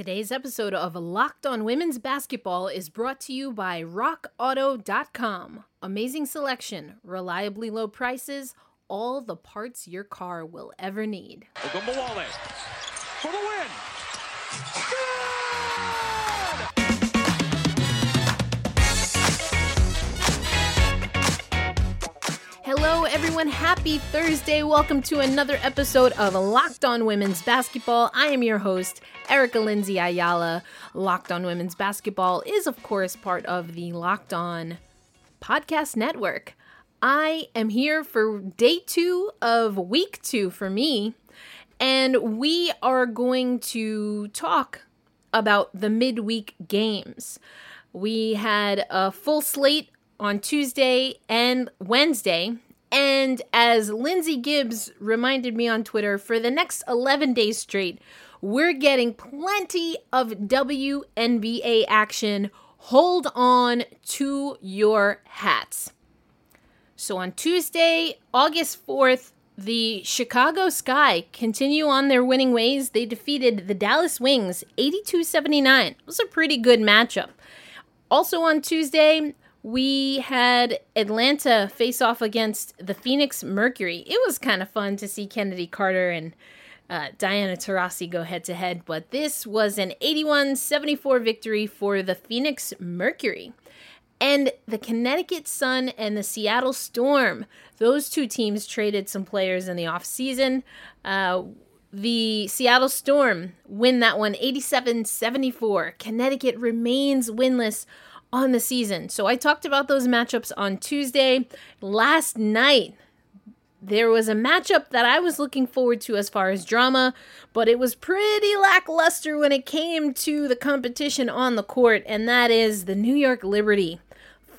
Today's episode of Locked on Women's Basketball is brought to you by RockAuto.com. Amazing selection, reliably low prices, all the parts your car will ever need. Ogunbowale for the win. Everyone. Happy Thursday. Welcome to another episode of Locked On Women's Basketball. I am your host, Erica Lindsay Ayala. Locked On Women's Basketball is, of course, part of the Locked On Podcast Network. I am here for day two of week two for me, and we are going to talk about the midweek games. We had a full slate on Tuesday and Wednesday. And as Lindsay Gibbs reminded me on Twitter, for the next 11 days straight, we're getting plenty of WNBA action. Hold on to your hats. So on Tuesday, August 4th, the Chicago Sky continue on their winning ways. They defeated the Dallas Wings 82 79. It was a pretty good matchup. Also on Tuesday, we had Atlanta face off against the Phoenix Mercury. It was kind of fun to see Kennedy Carter and uh, Diana Taurasi go head to head, but this was an 81 74 victory for the Phoenix Mercury. And the Connecticut Sun and the Seattle Storm, those two teams traded some players in the offseason. Uh, the Seattle Storm win that one 87 74. Connecticut remains winless on the season. So I talked about those matchups on Tuesday. Last night, there was a matchup that I was looking forward to as far as drama, but it was pretty lackluster when it came to the competition on the court, and that is the New York Liberty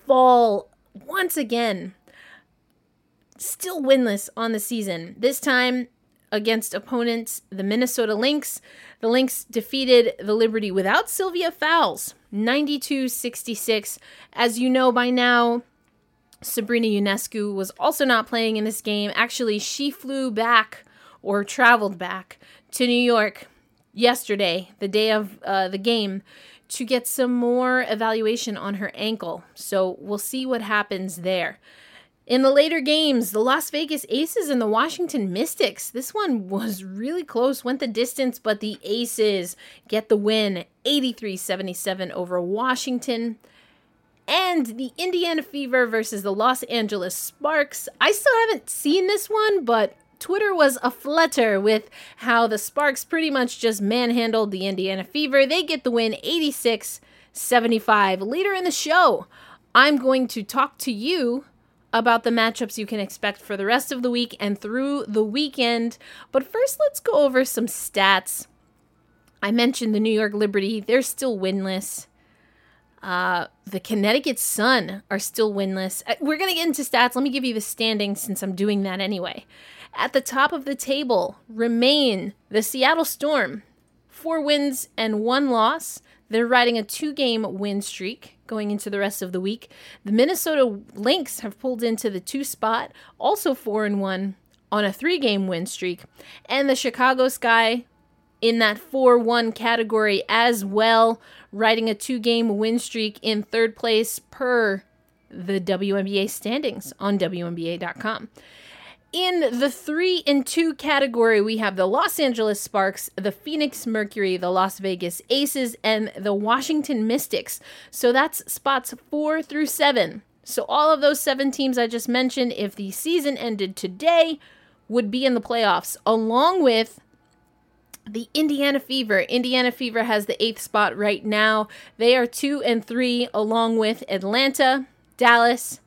fall once again. Still winless on the season. This time against opponents, the Minnesota Lynx. The Lynx defeated the Liberty without Sylvia Fowles, 92 66. As you know by now, Sabrina Ionescu was also not playing in this game. Actually, she flew back or traveled back to New York yesterday, the day of uh, the game, to get some more evaluation on her ankle. So we'll see what happens there. In the later games, the Las Vegas Aces and the Washington Mystics. This one was really close, went the distance, but the Aces get the win 83 77 over Washington. And the Indiana Fever versus the Los Angeles Sparks. I still haven't seen this one, but Twitter was aflutter with how the Sparks pretty much just manhandled the Indiana Fever. They get the win 86 75. Later in the show, I'm going to talk to you about the matchups you can expect for the rest of the week and through the weekend. But first, let's go over some stats. I mentioned the New York Liberty, they're still winless. Uh, the Connecticut Sun are still winless. Uh, we're going to get into stats. Let me give you the standings since I'm doing that anyway. At the top of the table remain the Seattle Storm, four wins and one loss. They're riding a two game win streak going into the rest of the week. The Minnesota Lynx have pulled into the two spot, also 4 and 1 on a three game win streak. And the Chicago Sky in that 4 1 category as well, riding a two game win streak in third place per the WNBA standings on WNBA.com. In the three and two category, we have the Los Angeles Sparks, the Phoenix Mercury, the Las Vegas Aces, and the Washington Mystics. So that's spots four through seven. So all of those seven teams I just mentioned, if the season ended today, would be in the playoffs, along with the Indiana Fever. Indiana Fever has the eighth spot right now. They are two and three, along with Atlanta, Dallas,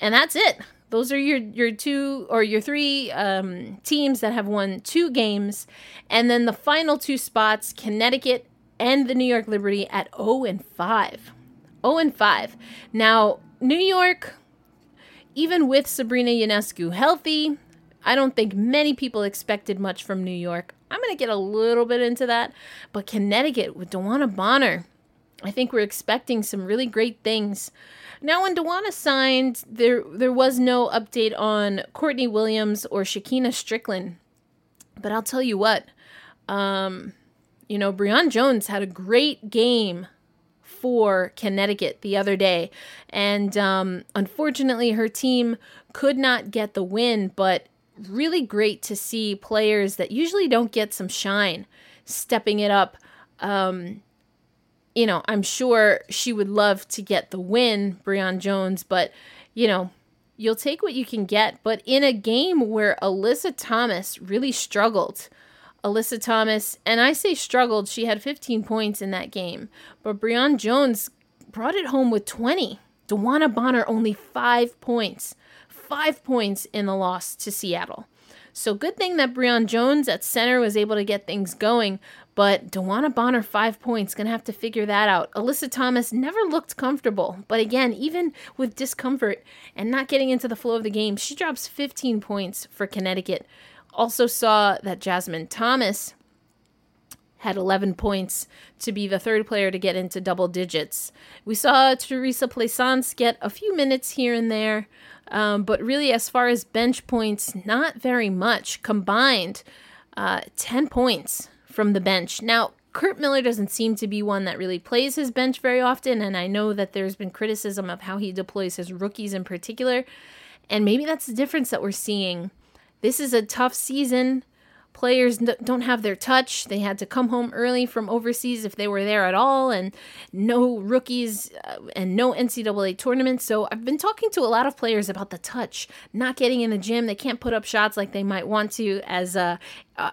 and that's it. Those are your your two or your three um, teams that have won two games, and then the final two spots, Connecticut and the New York Liberty at 0 and 5. 0 and 5. Now, New York, even with Sabrina Ionescu healthy, I don't think many people expected much from New York. I'm going to get a little bit into that. But Connecticut with DeWanna Bonner, I think we're expecting some really great things. Now, when DeWanna signed, there there was no update on Courtney Williams or Shekinna Stricklen. But I'll tell you what, um, You know, Brionna Jones had a great game for Connecticut the other day. And um, unfortunately, her team could not get the win, but really great to see players that usually don't get some shine stepping it up. Um, you know, I'm sure she would love to get the win, Brionna Jones, but, you know, you'll take what you can get. But in a game where Alyssa Thomas really struggled, Alyssa Thomas, and I say struggled, she had 15 points in that game, but Brionna Jones brought it home with 20. DeWanna Bonner only five points, five points in the loss to Seattle. So good thing that Brionna Jones at center was able to get things going, but DeWanna Bonner five points gonna have to figure that out. Alyssa Thomas never looked comfortable, but again, even with discomfort and not getting into the flow of the game, she drops 15 points for Connecticut. Also saw that Jasmine Thomas had 11 points to be the third player to get into double digits. We saw Theresa Plaisance get a few minutes here and there, um, but really, as far as bench points, not very much. Combined, uh, 10 points from the bench. Now, Curt Miller doesn't seem to be one that really plays his bench very often, and I know that there's been criticism of how he deploys his rookies in particular, and maybe that's the difference that we're seeing. This is a tough season players don't have their touch. They had to come home early from overseas if they were there at all, and no rookies uh, and no NCAA tournaments. So I've been talking to a lot of players about the touch, not getting in the gym. They can't put up shots like they might want to as a. Uh,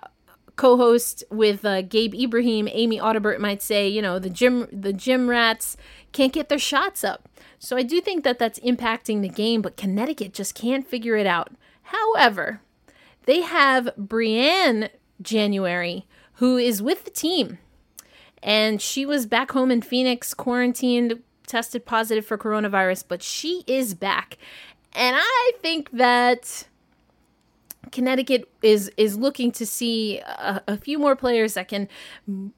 co-host with uh, Gabe Ibrahim, Amy Audibert might say, you know, the gym the gym rats can't get their shots up. So I do think that that's impacting the game, but Connecticut just can't figure it out. However, they have Briann January, who is with the team. And she was back home in Phoenix, quarantined, tested positive for coronavirus, but she is back. And I think that Connecticut is is looking to see a, a, few more players that can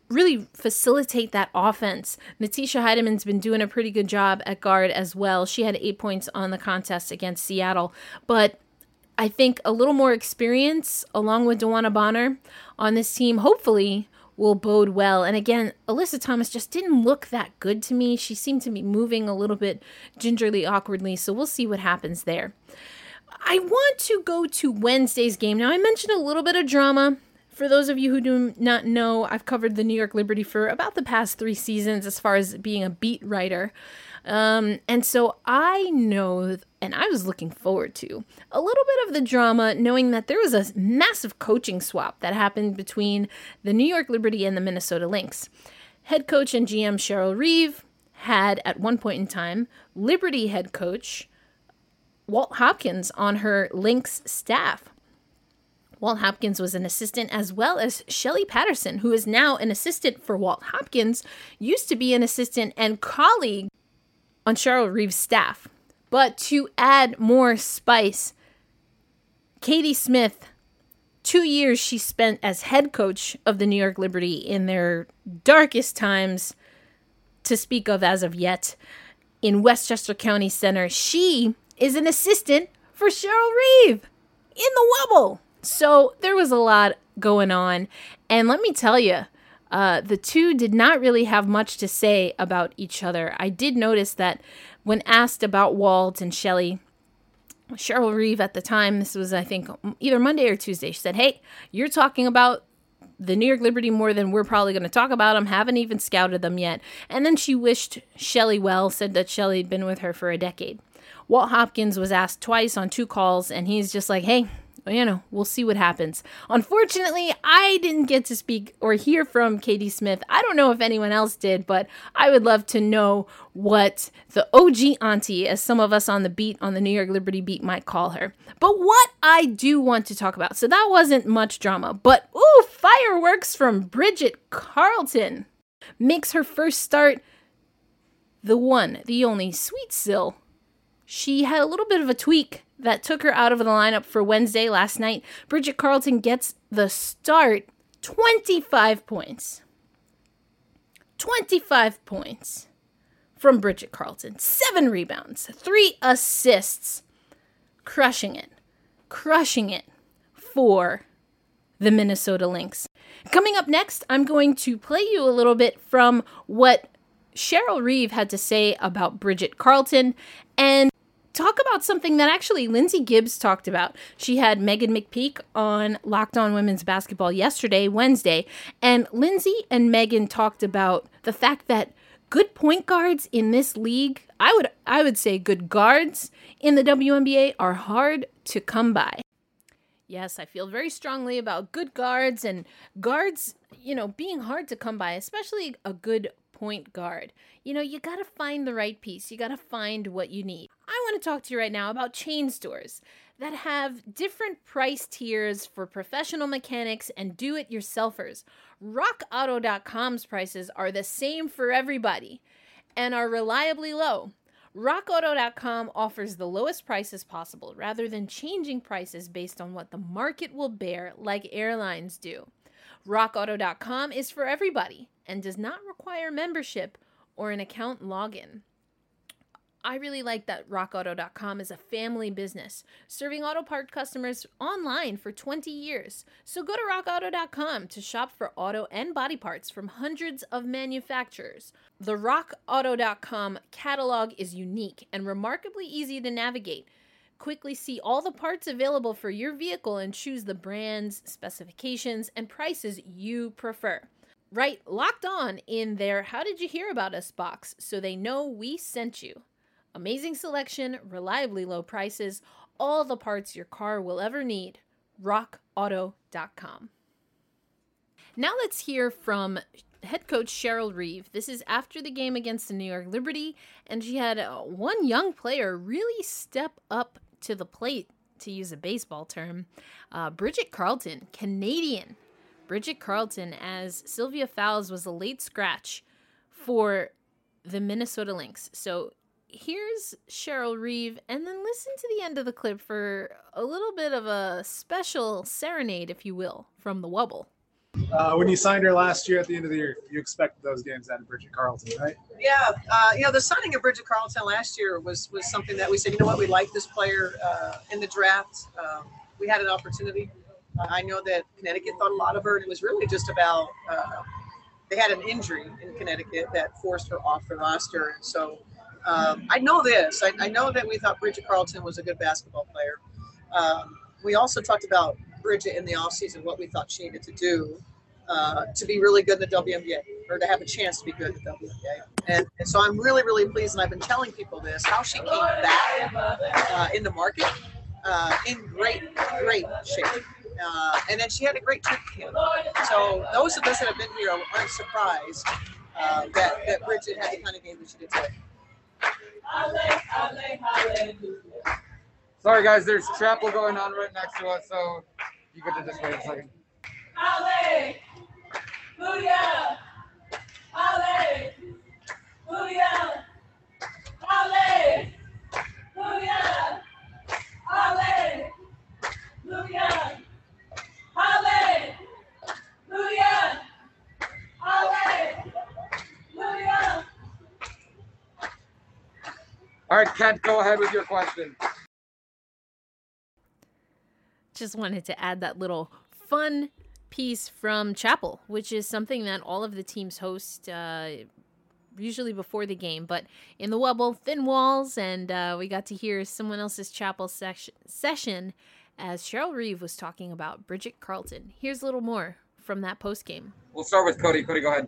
really facilitate that offense. Natisha Hiedeman's been doing a pretty good job at guard as well. She had eight points on the contest against Seattle, but I think a little more experience along with DeWanna Bonner on this team hopefully will bode well. And again, Alyssa Thomas just didn't look that good to me. She seemed to be moving a little bit gingerly awkwardly, so we'll see what happens there. I want to go to Wednesday's game. Now, I mentioned a little bit of drama. For those of you who do not know, I've covered the New York Liberty for about the past three seasons as far as being a beat writer. Um, and so I know, and I was looking forward to a little bit of the drama, knowing that there was a massive coaching swap that happened between the New York Liberty and the Minnesota Lynx. Head coach and GM Cheryl Reeve had, at one point in time, Liberty head coach Walt Hopkins on her Lynx staff. Walt Hopkins was an assistant, as well as Shelley Patterson, who is now an assistant for Walt Hopkins, used to be an assistant and colleague on Cheryl Reeve's staff. But to add more spice, Katie Smith, two years she spent as head coach of the New York Liberty in their darkest times to speak of as of yet in Westchester County Center. She is an assistant for Cheryl Reeve in the Wubble. So there was a lot going on. And let me tell you, uh, the two did not really have much to say about each other. I did notice that when asked about Walt and Shelley, Cheryl Reeve at the time, this was, I think, either Monday or Tuesday, she said, Hey, you're talking about the New York Liberty more than we're probably going to talk about them. Haven't even scouted them yet. And then she wished Shelley well, said that Shelley had been with her for a decade. Walt Hopkins was asked twice on two calls, and he's just like, hey, you know, we'll see what happens. Unfortunately, I didn't get to speak or hear from Katie Smith. I don't know if anyone else did, but I would love to know what the OG auntie, as some of us on the beat, on the New York Liberty beat, might call her. But what I do want to talk about, so that wasn't much drama, but ooh, fireworks from Bridget Carleton makes her first start the one, the only Sweet Sill. She had a little bit of a tweak that took her out of the lineup for Wednesday last night. Bridget Carleton gets the start 25 points. 25 points from Bridget Carleton. Seven rebounds, three assists. Crushing it. Crushing it for the Minnesota Lynx. Coming up next, I'm going to play you a little bit from what Cheryl Reeve had to say about Bridget Carleton and talk about something that actually Lindsay Gibbs talked about. She had Megan McPeak on Locked On Women's Basketball yesterday, Wednesday, and Lindsay and Megan talked about the fact that good point guards in this league, I would I would say good guards in the WNBA are hard to come by. Yes, I feel very strongly about good guards and guards, you know, being hard to come by, especially a good point guard. You know, you got to find the right piece. You got to find what you need. I want to talk to you right now about chain stores that have different price tiers for professional mechanics and do it yourselfers. RockAuto.com's prices are the same for everybody and are reliably low. RockAuto.com offers the lowest prices possible rather than changing prices based on what the market will bear, like airlines do. RockAuto.com is for everybody and does not require membership or an account login. I really like that rockauto.com is a family business, serving auto part customers online for 20 years. So go to rockauto.com to shop for auto and body parts from hundreds of manufacturers. The rockauto.com catalog is unique and remarkably easy to navigate. Quickly see all the parts available for your vehicle and choose the brands, specifications, and prices you prefer. Write locked on in their How Did You Hear About Us box so they know we sent you. Amazing selection, reliably low prices, all the parts your car will ever need. RockAuto.com. Now let's hear from head coach Cheryl Reeve. This is after the game against the New York Liberty, and she had uh, one young player really step up to the plate, to use a baseball term. Uh, Bridget Carleton, Canadian. Bridget Carleton, as Sylvia Fowles was a late scratch for the Minnesota Lynx. So here's Cheryl Reeve, and then listen to the end of the clip for a little bit of a special serenade, if you will, from the Wubble. Uh, when you signed her last year at the end of the year, you expected those games out of Bridget Carleton, right? Yeah, uh, you know the signing of Bridget Carleton last year was was something that we said, you know what, we like this player uh, in the draft. Um, we had an opportunity. Uh, I know that Connecticut thought a lot of her, and it was really just about uh, they had an injury in Connecticut that forced her off the roster, and so um, I know this. I, I, know that we thought Bridget Carleton was a good basketball player. Um, we also talked about Bridget in the offseason, what we thought she needed to do uh, to be really good in the WNBA or to have a chance to be good in the WNBA. And, and so I'm really, really pleased, and I've been telling people this, how she came back uh, in the market uh, in great, great shape. Uh, and then she had a great trip camp. So those of us that have been here aren't surprised uh, that, that Bridget had the kind of game that she did today. Sorry, guys, there's chapel going on right next to us, so you get to just wait a second. Right, Kent, go ahead with your question. Just wanted to add that little fun piece from Chapel, which is something that all of the teams host. Uh, usually before the game, but in the Wubble, thin walls, and uh, we got to hear someone else's chapel session, session as Cheryl Reeve was talking about Bridget Carleton. Here's a little more from that post game. We'll start with Cody. Cody, go ahead.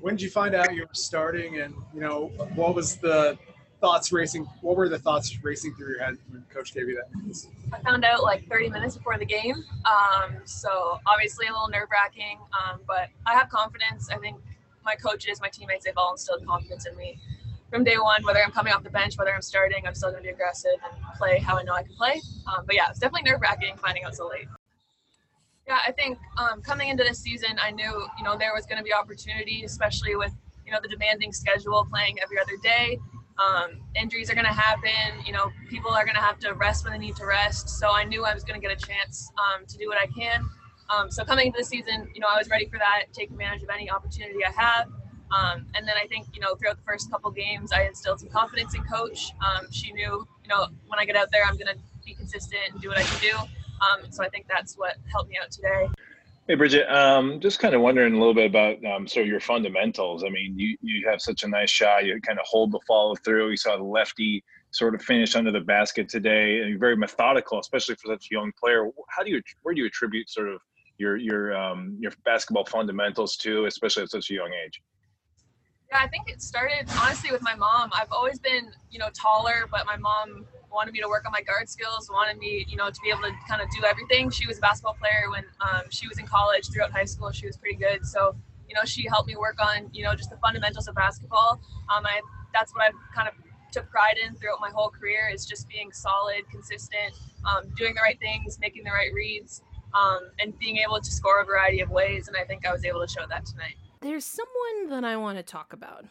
When did you find out you were starting, and you know what was the thoughts racing? What were the thoughts racing through your head when Coach gave you that? I found out like 30 minutes before the game, um, so obviously a little nerve wracking. Um, but I have confidence. I think my coaches, my teammates, they've all instilled confidence in me from day one. Whether I'm coming off the bench, whether I'm starting, I'm still going to be aggressive and play how I know I can play. Um, but yeah, it's definitely nerve wracking finding out so late. Yeah, I think um, coming into this season, I knew you know there was going to be opportunity, especially with you know the demanding schedule, playing every other day. Um, injuries are going to happen. You know, people are going to have to rest when they need to rest. So I knew I was going to get a chance um, to do what I can. Um, so coming into the season, you know, I was ready for that, take advantage of any opportunity I have. Um, and then I think, you know, throughout the first couple games, I instilled some confidence in coach. Um, she knew, you know, when I get out there, I'm going to be consistent and do what I can do. Um, so I think that's what helped me out today. Hey, Bridget. Um, just kind of wondering a little bit about um, sort of your fundamentals. I mean, you you have such a nice shot. You kind of hold the follow through. You saw the lefty sort of finish under the basket today, and you're very methodical, especially for such a young player. How do you where do you attribute sort of your your um, your basketball fundamentals to, especially at such a young age? Yeah, I think it started honestly with my mom. I've always been, you know, taller, but my mom wanted me to work on my guard skills, wanted me, you know, to be able to kind of do everything. She was a basketball player when um, she was in college. Throughout high school, she was pretty good. So, you know, she helped me work on, you know, just the fundamentals of basketball. Um, I that's what I've kind of took pride in throughout my whole career is just being solid, consistent, um, doing the right things, making the right reads, um, and being able to score a variety of ways. And I think I was able to show that tonight. There's someone that I want to talk about.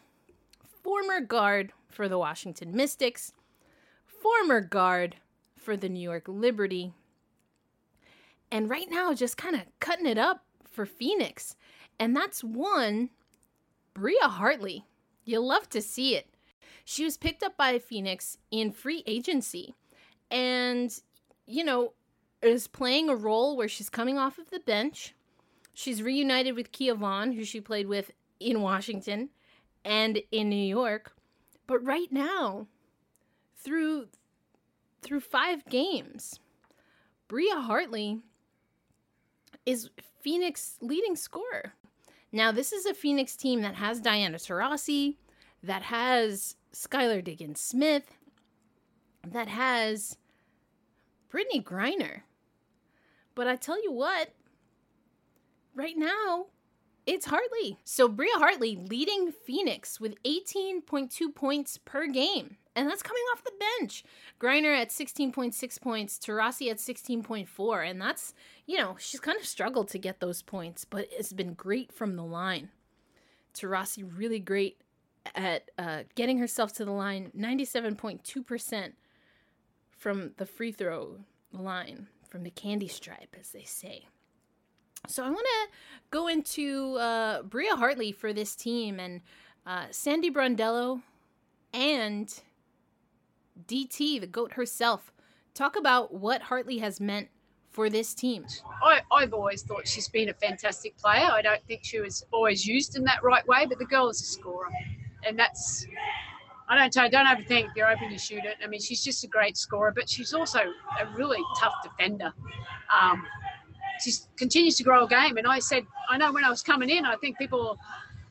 Former guard for the Washington Mystics, former guard for the New York Liberty, and right now just kind of cutting it up for Phoenix. And that's one, Bria Hartley. You love to see it. She was picked up by Phoenix in free agency and, you know, is playing a role where she's coming off of the bench. She's reunited with Kia Vaughn, who she played with in Washington and in New York. But right now, through through five games, Bria Hartley is Phoenix leading scorer. Now, this is a Phoenix team that has Diana Taurasi, that has Skylar Diggins Smith, that has Brittney Griner. But I tell you what, right now, it's Hartley. So Bria Hartley leading Phoenix with 18.2 points per game. And that's coming off the bench. Griner at 16.6 points, Taurasi at 16.4. And that's, you know, she's kind of struggled to get those points, but it's been great from the line. Taurasi really great at uh, getting herself to the line, 97.2% from the free throw line, from the candy stripe, as they say. So I want to go into uh, Bria Hartley for this team and uh, Sandy Brondello and DT, the GOAT herself. Talk about what Hartley has meant for this team. I, I've always thought she's been a fantastic player. I don't think she was always used in that right way, but the girl is a scorer. And that's, I don't tell don't overthink you're open to shoot it. I mean, she's just a great scorer, but she's also a really tough defender. Um, she continues to grow a game. And I said, I know when I was coming in, I think people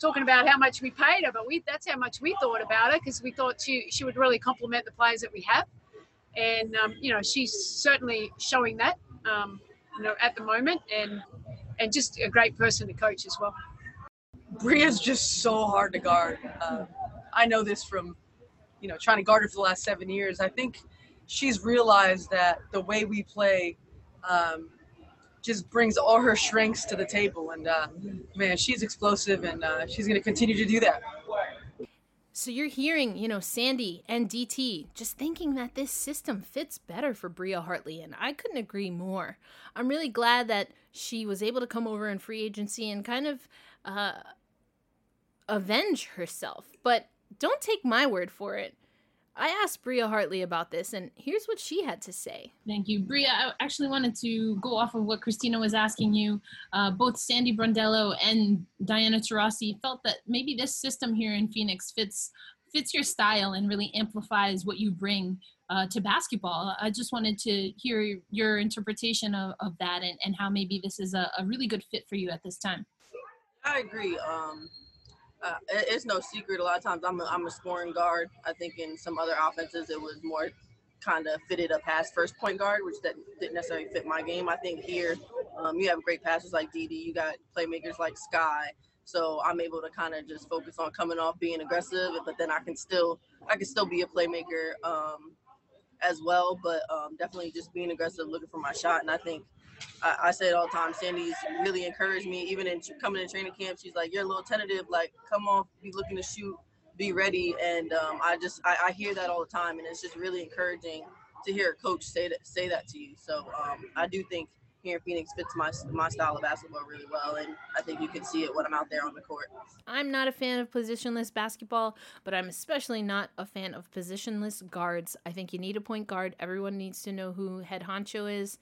talking about how much we paid her, but we that's how much we thought about her because we thought she she would really complement the players that we have. And um, you know, she's certainly showing that um, you know at the moment, and and just a great person to coach as well. Bria's just so hard to guard. Uh, I know this from you know trying to guard her for the last seven years. I think she's realized that the way we play um, just brings all her strengths to the table. And uh, man, she's explosive, and uh, she's going to continue to do that. So you're hearing, you know, Sandy and DT just thinking that this system fits better for Bria Hartley, and I couldn't agree more. I'm really glad that she was able to come over in free agency and kind of uh, avenge herself. But don't take my word for it. I asked Bria Hartley about this, and here's what she had to say. Thank you. Bria, I actually wanted to go off of what Christina was asking you. Uh, both Sandy Brondello and Diana Taurasi felt that maybe this system here in Phoenix fits fits your style and really amplifies what you bring uh, to basketball. I just wanted to hear your interpretation of, of that and, and how maybe this is a, a really good fit for you at this time. I agree. Um, uh, it's no secret. A lot of times I'm a, I'm a scoring guard. I think in some other offenses it was more kind of fitted a pass first point guard, which that didn't necessarily fit my game. I think here um, you have great passers like DT. You got playmakers like Sky. So I'm able to kind of just focus on coming off being aggressive, but then I can still I can still be a playmaker um, as well. But um, definitely just being aggressive, looking for my shot. And I think I, I say it all the time. Sandy's really encouraged me, even in coming in training camp. She's like, "You're a little tentative. Like, come on, be looking to shoot, be ready." And um, I just I, I, hear that all the time, and it's just really encouraging to hear a coach say that say that to you. So um, I do think here in Phoenix fits my my style of basketball really well, and I think you can see it when I'm out there on the court. I'm not a fan of positionless basketball, but I'm especially not a fan of positionless guards. I think you need a point guard. Everyone needs to know who head honcho is.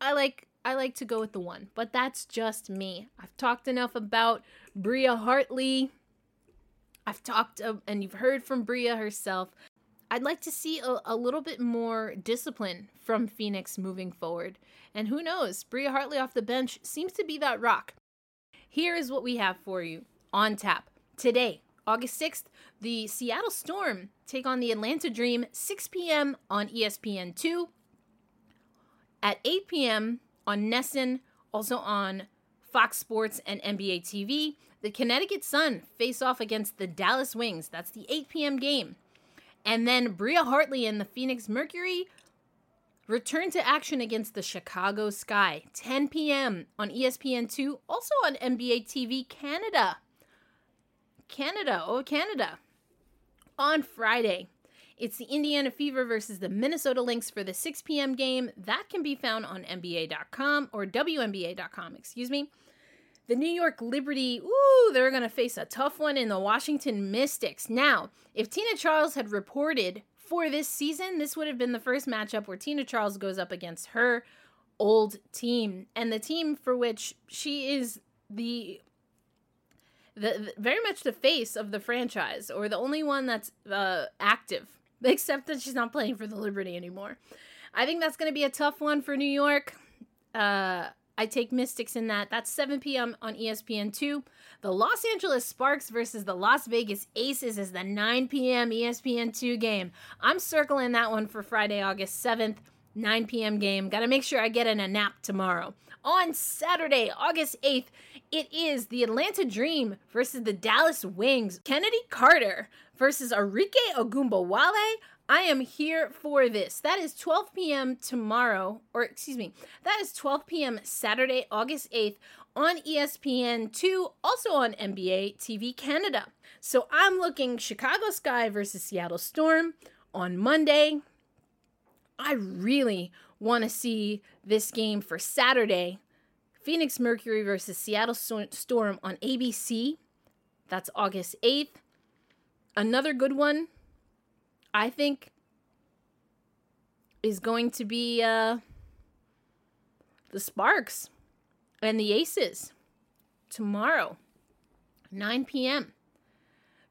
I like I like to go with the one, but that's just me. I've talked enough about Bria Hartley. I've talked, uh, and you've heard from Bria herself. I'd like to see a, a, little bit more discipline from Phoenix moving forward. And who knows, Bria Hartley off the bench seems to be that rock. Here is what we have for you on tap today, August 6th. The Seattle Storm take on the Atlanta Dream, 6 p.m. on ESPN2. At 8 p.m. on NESN, also on Fox Sports and NBA TV. The Connecticut Sun face off against the Dallas Wings. That's the 8 p.m. game. And then Bria Hartley and the Phoenix Mercury return to action against the Chicago Sky, 10 p.m. on ESPN2, also on NBA TV Canada. Canada, oh, Canada. On Friday, it's the Indiana Fever versus the Minnesota Lynx for the 6 p.m. game. That can be found on NBA.com or WNBA.com, excuse me. The New York Liberty, ooh, they're going to face a tough one in the Washington Mystics. Now, if Tina Charles had reported for this season, this would have been the first matchup where Tina Charles goes up against her old team and the team for which she is the the, very much the face of the franchise or the only one that's uh, active except that she's not playing for the Liberty anymore. I think that's going to be a tough one for New York. Uh, I take Mystics in that. That's 7 p.m. on ESPN2. The Los Angeles Sparks versus the Las Vegas Aces is the 9 p.m. ESPN2 game. I'm circling that one for Friday, August 7th, 9 p.m. game. Got to make sure I get in a nap tomorrow. On Saturday, August 8th, it is the Atlanta Dream versus the Dallas Wings. Kennedy Carter versus Arike Ogunbowale. I am here for this. That is 12 p.m. tomorrow, or excuse me, that is 12 p.m. Saturday, August 8th on ESPN2, also on NBA TV Canada. So I'm looking Chicago Sky versus Seattle Storm on Monday. I really want to see this game for Saturday. Phoenix Mercury versus Seattle Storm on ABC. That's August 8th. Another good one I think is going to be uh, the Sparks and the Aces tomorrow, 9 p.m.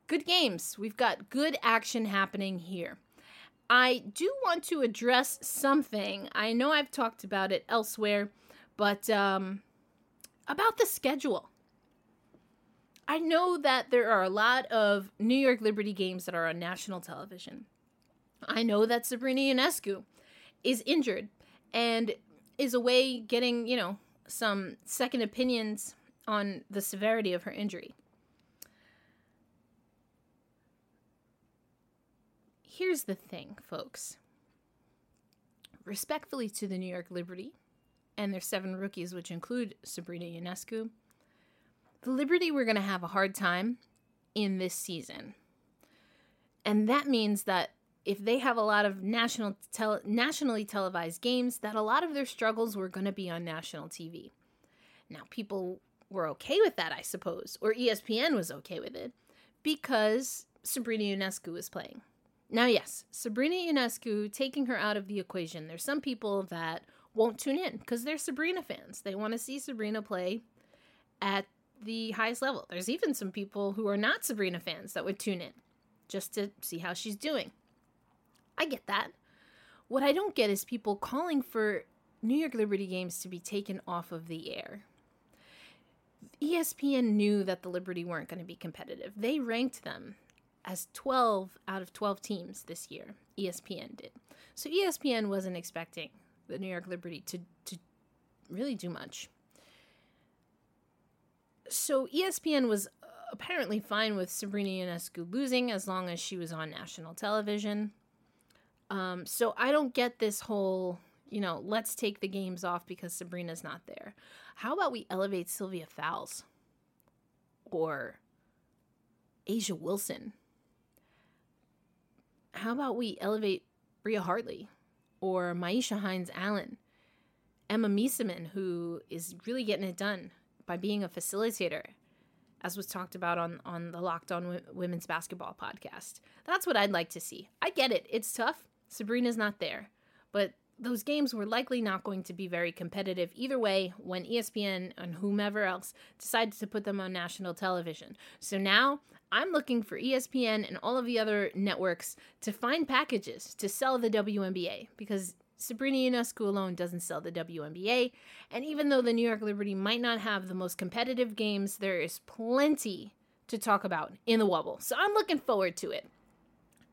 Good games. We've got good action happening here. I do want to address something. I know I've talked about it elsewhere, but um, about the schedule. I know that there are a lot of New York Liberty games that are on national television. I know that Sabrina Ionescu is injured and is away getting, you know, some second opinions on the severity of her injury. Here's the thing, folks. Respectfully to the New York Liberty and their seven rookies, which include Sabrina Ionescu, the Liberty were going to have a hard time in this season. And that means that if they have a lot of national tele- nationally televised games, that a lot of their struggles were going to be on national TV. Now, people were okay with that, I suppose, or ESPN was okay with it because Sabrina Ionescu was playing. Now, yes, Sabrina Ionescu, taking her out of the equation, there's some people that won't tune in because they're Sabrina fans. They want to see Sabrina play at the highest level. There's even some people who are not Sabrina fans that would tune in just to see how she's doing. I get that. What I don't get is people calling for New York Liberty games to be taken off of the air. ESPN knew that the Liberty weren't going to be competitive. They ranked them as 12 out of 12 teams this year. ESPN did. So ESPN wasn't expecting the New York Liberty to, to really do much. So ESPN was apparently fine with Sabrina Ionescu losing as long as she was on national television. Um, so I don't get this whole, you know, let's take the games off because Sabrina's not there. How about we elevate Sylvia Fowles or A'ja Wilson? How about we elevate Bria Hartley or Myisha Hines Allen? Emma Meesseman, who is really getting it done by being a facilitator, as was talked about on, on the Locked On Women's Basketball podcast. That's what I'd like to see. I get it. It's tough. Sabrina's not there. But those games were likely not going to be very competitive either way when ESPN and whomever else decided to put them on national television. So now I'm looking for ESPN and all of the other networks to find packages to sell the WNBA because Sabrina Ionescu alone doesn't sell the WNBA. And even though the New York Liberty might not have the most competitive games, there is plenty to talk about in the Wubble. So I'm looking forward to it.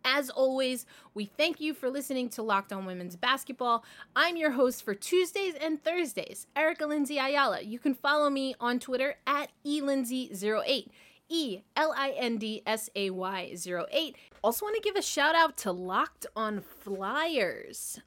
As always, we thank you for listening to Locked On Women's Basketball. I'm your host for Tuesdays and Thursdays, Erica Lindsay Ayala. You can follow me on Twitter at elindsay08. E L I N D S A Y 08. Also, want to give a shout out to Locked on Flyers.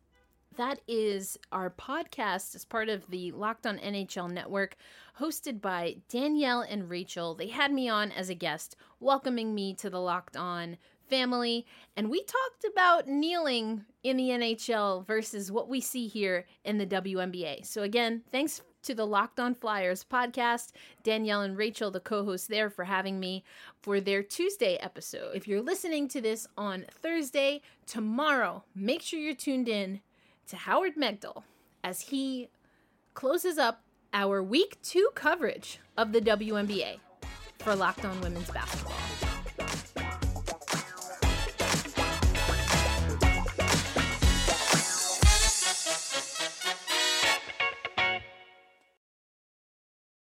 That is our podcast as part of the Locked on NHL network, hosted by Danielle and Rachel. They had me on as a guest, welcoming me to the Locked on family, and we talked about kneeling in the NHL versus what we see here in the WNBA. So, again, thanks to the Locked On Flyers podcast, Danielle and Rachel, the co hosts there, for having me for their Tuesday episode. If you're listening to this on Thursday, tomorrow, make sure you're tuned in to Howard Megdal as he closes up our week two coverage of the WNBA for Locked On Women's Basketball.